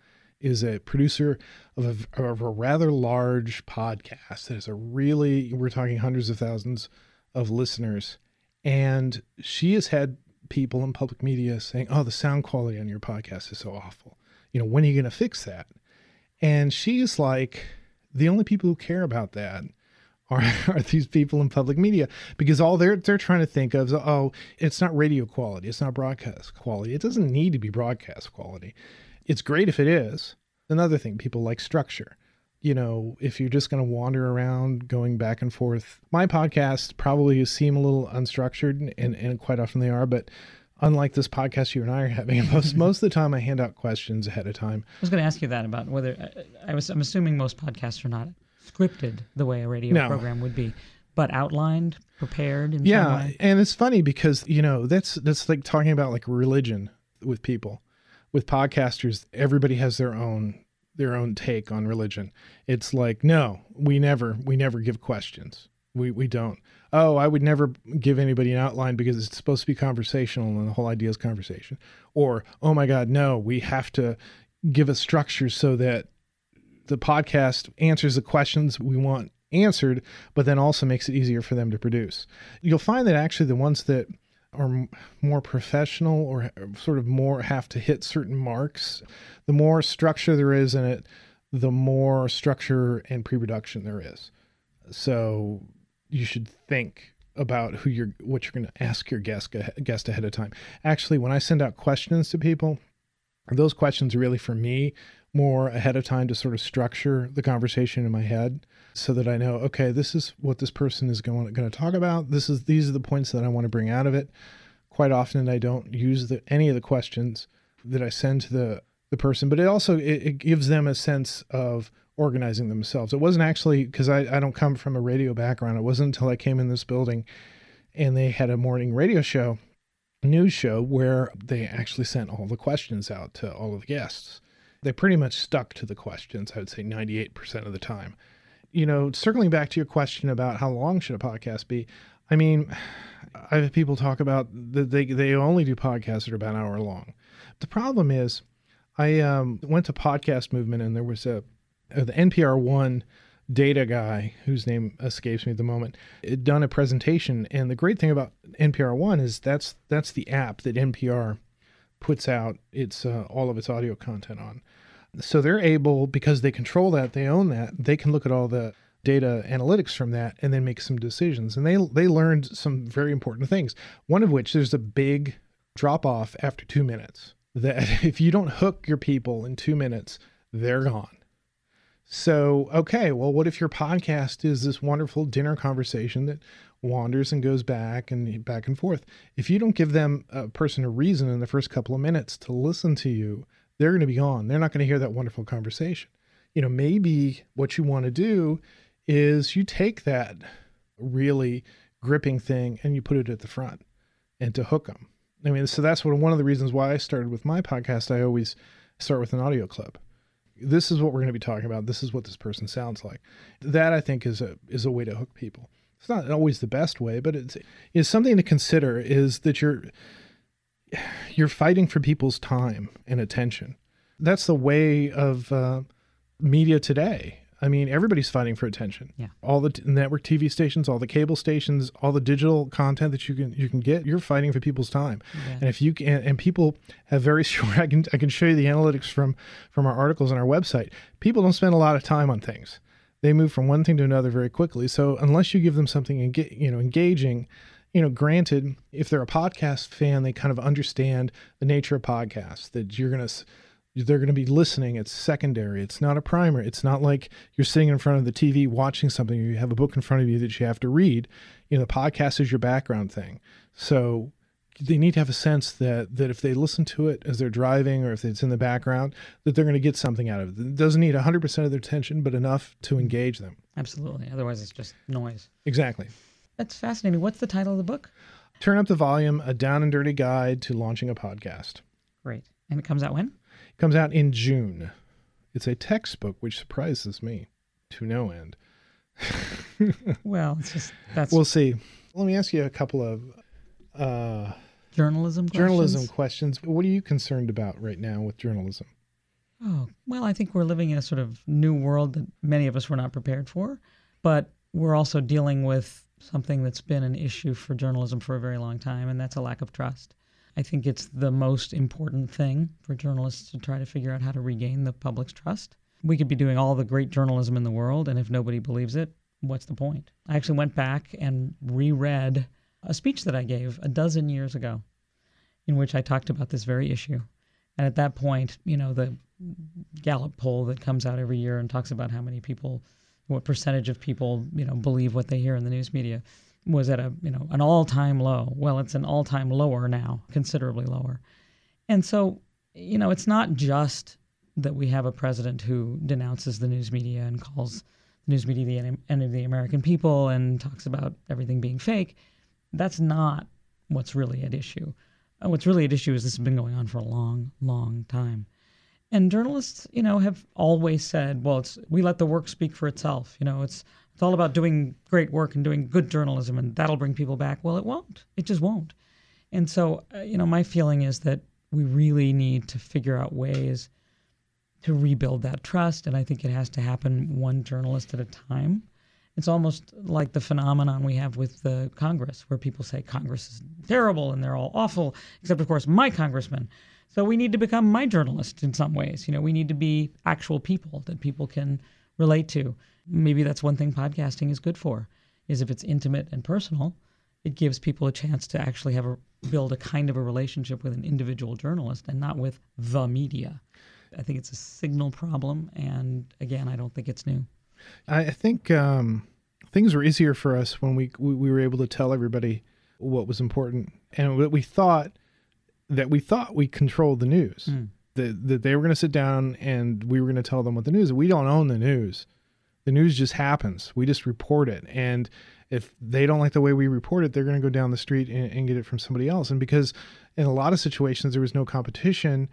is a producer of a, of a rather large podcast that is a really, we're talking hundreds of thousands of listeners. And she has had people in public media saying, oh, the sound quality on your podcast is so awful. You know, when are you going to fix that? And she's like, the only people who care about that are, are these people in public media because all they're they're trying to think of is oh it's not radio quality it's not broadcast quality it doesn't need to be broadcast quality it's great if it is. another thing. People like structure. You know, if you're just going to wander around going back and forth, my podcasts probably seem a little unstructured, and, and quite often they are, but unlike this podcast you and I are having, most mm-hmm. most of the time I hand out questions ahead of time. I was going to ask you that about whether I, I was. I'm assuming most podcasts are not scripted the way a radio No. program would be, but outlined, prepared in some Yeah, way. and it's funny because you know that's that's like talking about like religion with people, with podcasters. Everybody has their own their own take on religion. It's like no, we never we never give questions. We we don't. Oh, I would never give anybody an outline because it's supposed to be conversational and the whole idea is conversation. Or oh my God, no, we have to give a structure so that the podcast answers the questions we want answered, but then also makes it easier for them to produce. You'll find that actually the ones that are more professional or sort of more have to hit certain marks, the more structure there is in it, the more structure and pre-production there is. So you should think about who you're what you're going to ask your guest guest ahead of time. Actually, when I send out questions to people, those questions are really for me more ahead of time to sort of structure the conversation in my head so that I know, okay, this is what this person is going, going to talk about. This is these are the points that I want to bring out of it. Quite often, I don't use the, any of the questions that I send to the the person, but it also it, it gives them a sense of organizing themselves. It wasn't actually because I, I don't come from a radio background. It wasn't until I came in this building and they had a morning radio show, news show, where they actually sent all the questions out to all of the guests. They pretty much stuck to the questions, I would say 98% of the time. You know, circling back to your question about how long should a podcast be, I mean, I have people talk about that they, they only do podcasts that are about an hour long. The problem is, I um, went to Podcast Movement and there was a, uh, the NPR One data guy whose name escapes me at the moment done a presentation and the great thing about npr one is that's that's the app that npr puts out its uh, all of its audio content on so they're able because they control that they own that they can look at all the data analytics from that and then make some decisions and they they learned some very important things one of which there's a big drop off after 2 minutes that if you don't hook your people in 2 minutes they're gone so, okay, well, what if your podcast is this wonderful dinner conversation that wanders and goes back and back and forth? If you don't give them a person a reason in the first couple of minutes to listen to you, they're going to be gone. They're not going to hear that wonderful conversation. You know, maybe what you want to do is you take that really gripping thing and you put it at the front and to hook them. I mean, so that's what one of the reasons why I started with my podcast. I always start with an audio clip this is what we're going to be talking about. This is what this person sounds like. That I think is a is a way to hook people. It's not always the best way, but it's is something to consider. Is that you're you're fighting for people's time and attention. That's the way of uh, media today. I mean, everybody's fighting for attention. Yeah. All the t- network TV stations, all the cable stations, all the digital content that you can you can get, you're fighting for people's time. Yeah. And if you can, and people have very short. I can I can show you the analytics from from our articles on our website. People don't spend a lot of time on things. They move from one thing to another very quickly. So unless you give them something enga- you know engaging, you know, granted, if they're a podcast fan, they kind of understand the nature of podcasts. That you're gonna they're going to be listening. It's secondary. It's not a primer. It's not like you're sitting in front of the TV watching something. Or you have a book in front of you that you have to read. You know, the podcast is your background thing. So they need to have a sense that that if they listen to it as they're driving or if it's in the background, that they're going to get something out of it. It doesn't need 100% of their attention, but enough to engage them. Absolutely. Otherwise, it's just noise. Exactly. That's fascinating. What's the title of the book? Turn up the volume: A down and dirty guide to launching a podcast. Great. And it comes out when? It comes out in June. It's a textbook, which surprises me to no end. Well, it's just that's We'll see. Let me ask you a couple of uh, journalism. journalism questions. questions. What are you concerned about right now with journalism? Oh, well, I think we're living in a sort of new world that many of us were not prepared for, but we're also dealing with something that's been an issue for journalism for a very long time, and that's a lack of trust. I think it's the most important thing for journalists to try to figure out how to regain the public's trust. We could be doing all the great journalism in the world, and if nobody believes it, what's the point? I actually went back and reread a speech that I gave a dozen years ago in which I talked about this very issue. And at that point, you know, the Gallup poll that comes out every year and talks about how many people, what percentage of people, you know, believe what they hear in the news media was at a, you know, an all-time low. Well, it's an all-time lower now, considerably lower. And so, you know, it's not just that we have a president who denounces the news media and calls the news media the enemy of the American people and talks about everything being fake. That's not what's really at issue. Uh, what's really at issue is this has been going on for a long, long time. And journalists, you know, have always said, well, it's we let the work speak for itself. You know, it's it's all about doing great work and doing good journalism, and that'll bring people back. Well, it won't. It just won't. And so, uh, you know, my feeling is that we really need to figure out ways to rebuild that trust, and I think it has to happen one journalist at a time. It's almost like the phenomenon we have with the Congress, where people say Congress is terrible and they're all awful, except of course my congressman. So we need to become my journalist in some ways. You know, we need to be actual people that people can relate to. Maybe that's one thing podcasting is good for, is if it's intimate and personal, it gives people a chance to actually have a build a kind of a relationship with an individual journalist and not with the media. I think it's a signal problem, and again, I don't think it's new. I think um, things were easier for us when we we were able to tell everybody what was important and what we thought that we thought we controlled the news. Mm. That, that they were going to sit down and we were going to tell them what the news. We don't own the news. The news just happens. We just report it. And if they don't like the way we report it, they're going to go down the street and, and get it from somebody else. And because in a lot of situations there was no competition,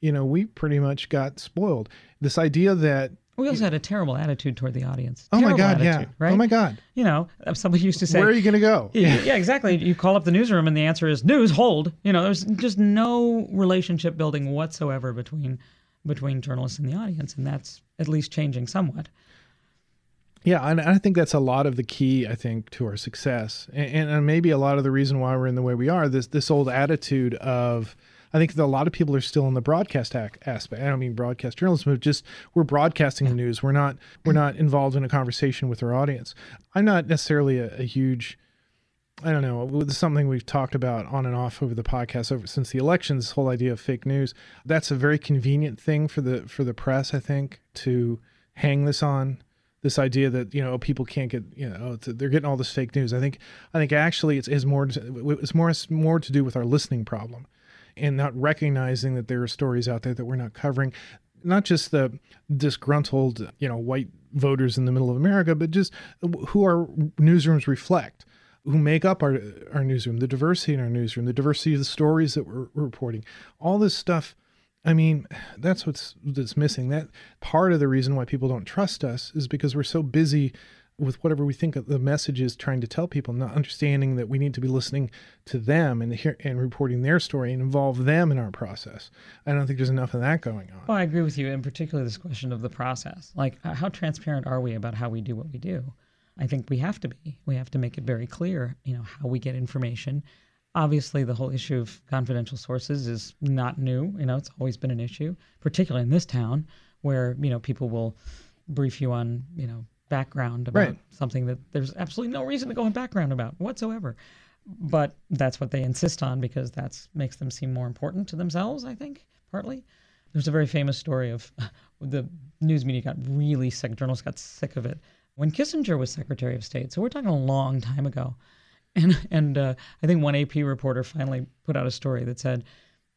you know, we pretty much got spoiled. This idea that we also had a terrible attitude toward the audience. Oh terrible my God! Attitude, yeah. Right? Oh my God! You know, somebody used to say, "Where are you going to go?" Yeah, yeah, exactly. You call up the newsroom, and the answer is news. Hold. You know, there's just no relationship building whatsoever between between journalists and the audience, and that's at least changing somewhat. Yeah, and I think that's a lot of the key. I think to our success, and, and maybe a lot of the reason why we're in the way we are. This this old attitude of I think that a lot of people are still in the broadcast aspect. I don't mean broadcast journalism, but just we're broadcasting the news. We're not we're not involved in a conversation with our audience. I'm not necessarily a, a huge I don't know. It's something we've talked about on and off over the podcast over since the elections. This whole idea of fake news. That's a very convenient thing for the for the press, I think, to hang this on. This idea that you know oh, people can't get you know oh, they're getting all this fake news. I think I think actually it's, it's more it's more more to do with our listening problem and not recognizing that there are stories out there that we're not covering not just the disgruntled you know white voters in the middle of america but just who our newsrooms reflect who make up our our newsroom the diversity in our newsroom the diversity of the stories that we're, reporting all this stuff I mean, that's what's that's missing. That part of the reason why people don't trust us is because we're so busy with whatever we think the message is trying to tell people, not understanding that we need to be listening to them and hear, and reporting their story and involve them in our process. I don't think there's enough of that going on. Well, I agree with you, in particular this question of the process. Like, how transparent are we about how we do what we do? I think we have to be. We have to make it very clear, you know, how we get information. Obviously, the whole issue of confidential sources is not new. You know, it's always been an issue, particularly in this town, where you know people will brief you on you know background about right. something that there's absolutely no reason to go in background about whatsoever. But that's what they insist on because that makes them seem more important to themselves, I think, partly. There's a very famous story of the news media got really sick, journalists got sick of it when Kissinger was Secretary of State. So we're talking a long time ago. And, and uh, I think one AP reporter finally put out a story that said,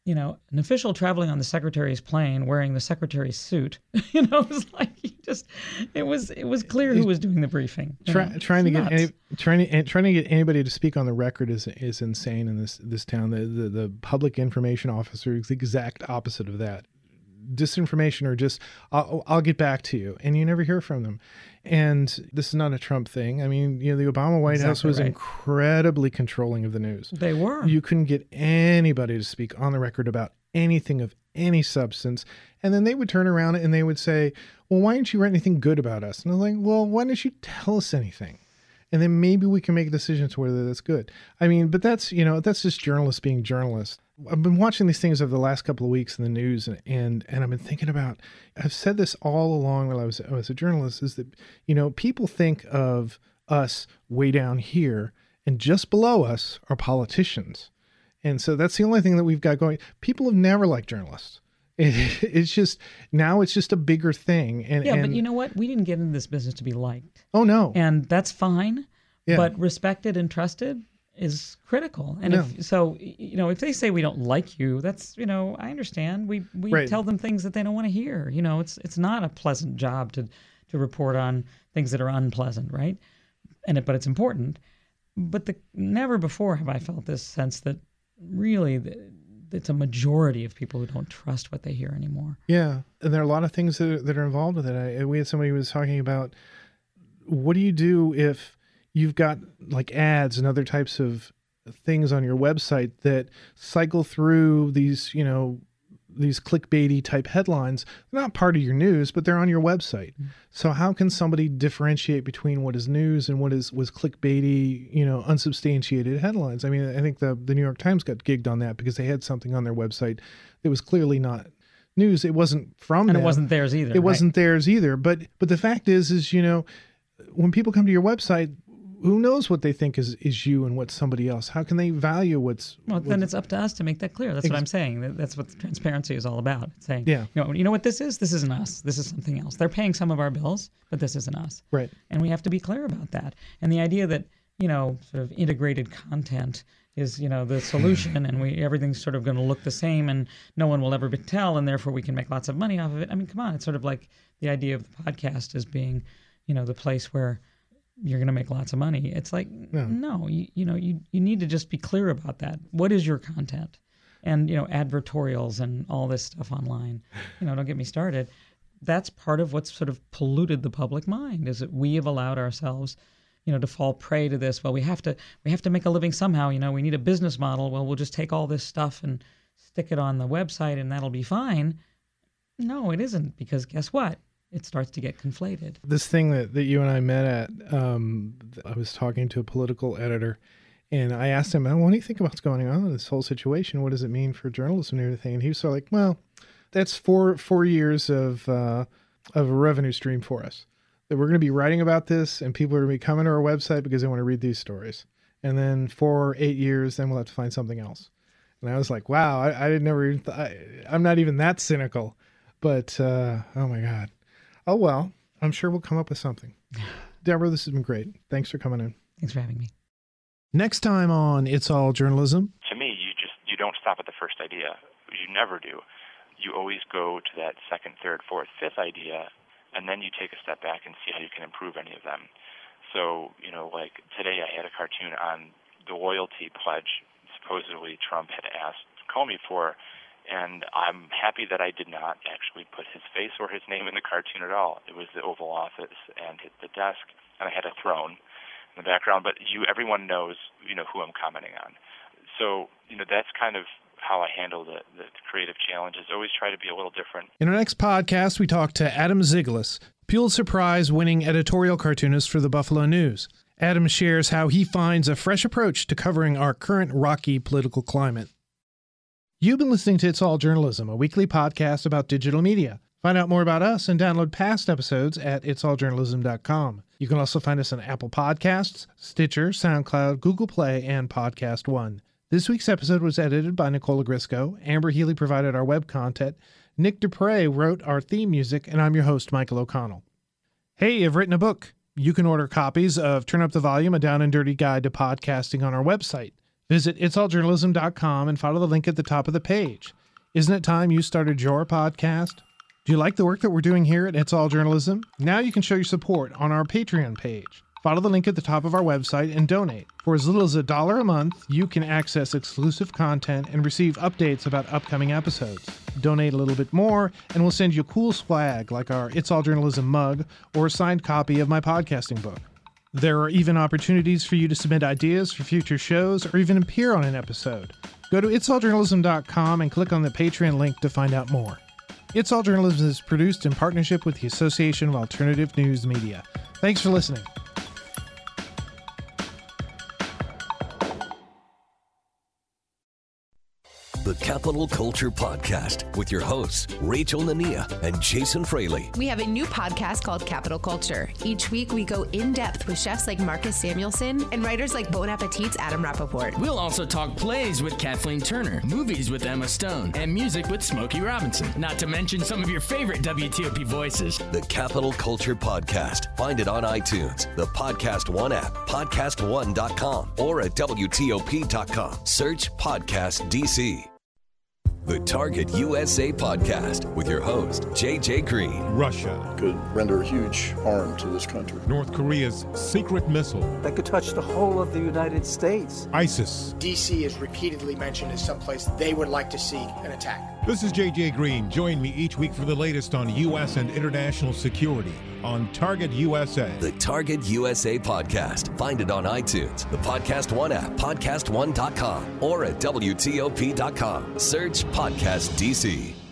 you know, an official traveling on the secretary's plane wearing the secretary's suit. you know, it was like he just it was it was clear who was doing the briefing. Try, trying to get any, trying to trying to get anybody to speak on the record is is insane in this this town. The the, the public information officer is the exact opposite of that disinformation or just I'll, I'll get back to you and you never hear from them. And this is not a trump thing. I mean you know the obama white exactly house was right. incredibly controlling of the news. They were. You couldn't get anybody to speak on the record about anything of any substance. And then they would turn around and they would say well why didn't you write anything good about us? And i'm like well why didn't you tell us anything and then maybe we can make a decision to whether that's good i mean but that's you know that's just journalists being journalists I've been watching these things over the last couple of weeks in the news, and and, and I've been thinking about. I've said this all along while I was I was a journalist. Is that you know people think of us way down here, and just below us are politicians, and so that's the only thing that we've got going. People have never liked journalists. It, it's just now it's just a bigger thing. And Yeah, and, but you know what? We didn't get into this business to be liked. oh no, And that's fine. Yeah. But respected and trusted is critical. And if so, you know, if they say we don't like you, that's you know, I understand. We we Right. tell them things that they don't want to hear. You know, it's it's not a pleasant job to to report on things that are unpleasant, right? And it, but it's important. But the never before have I felt this sense that really th- it's a majority of people who don't trust what they hear anymore. Yeah, and there are a lot of things that are, that are involved with it. I, we had somebody who was talking about what do you do if you've got like ads and other types of things on your website that cycle through these, you know, these clickbaity type headlines. They're not part of your news, but they're on your website. Mm. So how can somebody differentiate between what is news and what is was clickbaity, you know, unsubstantiated headlines? I mean, I think the the New York Times got gigged on that because they had something on their website that was clearly not news. It wasn't from And them. it wasn't theirs either. It right? wasn't theirs either. But but the fact is, is you know, when people come to your website, who knows what they think is is you and what's somebody else? How can they value what's? Well, what's then it's up to us to make that clear. That's what I'm saying. That- That's what transparency is all about. It's saying, Yeah. you know, you know what this is? This isn't us. This is something else. They're paying some of our bills, but this isn't us. right. And we have to be clear about that. And the idea that, you know, sort of integrated content is, you know, the hmm. solution and we everything's sort of going to look the same and no one will ever tell and therefore we can make lots of money off of it. I mean, come on, it's sort of like the idea of the podcast as being, you know, the place where you're going to make lots of money. It's like no, you, you know, you you need to just be clear about that. What is your content? And you know, advertorials and all this stuff online. You know, don't get me started. That's part of what's sort of polluted the public mind is that we have allowed ourselves, you know, to fall prey to this. Well, we have to we have to make a living somehow. You know, we need a business model. Well, we'll just take all this stuff and stick it on the website, and that'll be fine. No, it isn't because guess what? It starts to get conflated. this thing that, that you and I met at, um, I was talking to a political editor and I asked him, "Oh, what do you think about what's going on in this whole situation? What does it mean for journalism and everything? And he was sort of like, well, that's four, four years of, uh, of a revenue stream for us that we're going to be writing about this and people are going to be coming to our website because they want to read these stories. And then for eight years, then we'll have to find something else. And I was like, wow, I, I didn't never even, th- I, I'm not even that cynical, but, uh, oh my God. Oh, well, I'm sure we'll come up with something. Deborah, this has been great. Thanks for coming in. Thanks for having me. Next time on It's All Journalism. to me, you just you don't stop at the first idea. You never do. You always go to that second, third, fourth, fifth idea, and then you take a step back and see how you can improve any of them. So, you know, like today I had a cartoon on the loyalty pledge supposedly Trump had asked Comey for, and I'm happy that I did not actually put his face or his name in the cartoon at all. It was the Oval Office and the desk, and I had a throne in the background, but you everyone knows, you know, who I'm commenting on. So, you know, that's kind of how I handle the, the creative challenges. Always try to be a little different. In our next podcast, we talk to Adam Zyglis, Pulitzer Prize winning editorial cartoonist for the Buffalo News. Adam shares how he finds a fresh approach to covering our current rocky political climate. You've been listening to It's All Journalism, a weekly podcast about digital media. Find out more about us and download past episodes at itsalljournalism.com. You can also find us on Apple Podcasts, Stitcher, SoundCloud, Google Play, and Podcast One. This week's episode was edited by Nicola Grisco. Amber Healy provided our web content. Nick Dupre wrote our theme music, and I'm your host, Michael O'Connell. Hey, I've written a book. You can order copies of Turn Up the Volume, a down and dirty guide to podcasting on our website. Visit itsalljournalism.com and follow the link at the top of the page. Isn't it time you started your podcast? Do you like the work that we're doing here at It's All Journalism? Now you can show your support on our Patreon page. Follow the link at the top of our website and donate. For as little as a dollar a month, you can access exclusive content and receive updates about upcoming episodes. Donate a little bit more, and we'll send you cool swag like our It's All Journalism mug or a signed copy of my podcasting book. There are even opportunities for you to submit ideas for future shows or even appear on an episode. Go to itsalljournalism.com and click on the Patreon link to find out more. It's All Journalism is produced in partnership with the Association of Alternative News Media. Thanks for listening. The Capital Culture Podcast with your hosts, Rachel Nania and Jason Fraley. We have a new podcast called Capital Culture. Each week, we go in depth with chefs like Marcus Samuelsson and writers like Bon Appetit's Adam Rapoport. We'll also talk plays with Kathleen Turner, movies with Emma Stone, and music with Smokey Robinson. Not to mention some of your favorite WTOP voices. The Capital Culture Podcast. Find it on iTunes, the Podcast One app, podcast1.com, or at WTOP.com. Search Podcast DC. The Target USA Podcast with your host, JJ Green. Russia could render huge harm to this country. North Korea's secret missile that could touch the whole of the United States. ISIS. DC is repeatedly mentioned as someplace they would like to see an attack. This is JJ Green. Join me each week for the latest on U.S. and international security on Target USA. The Target USA Podcast. Find it on iTunes, the Podcast One app, podcast1.com, or at WTOP.com. Search Podcast DC.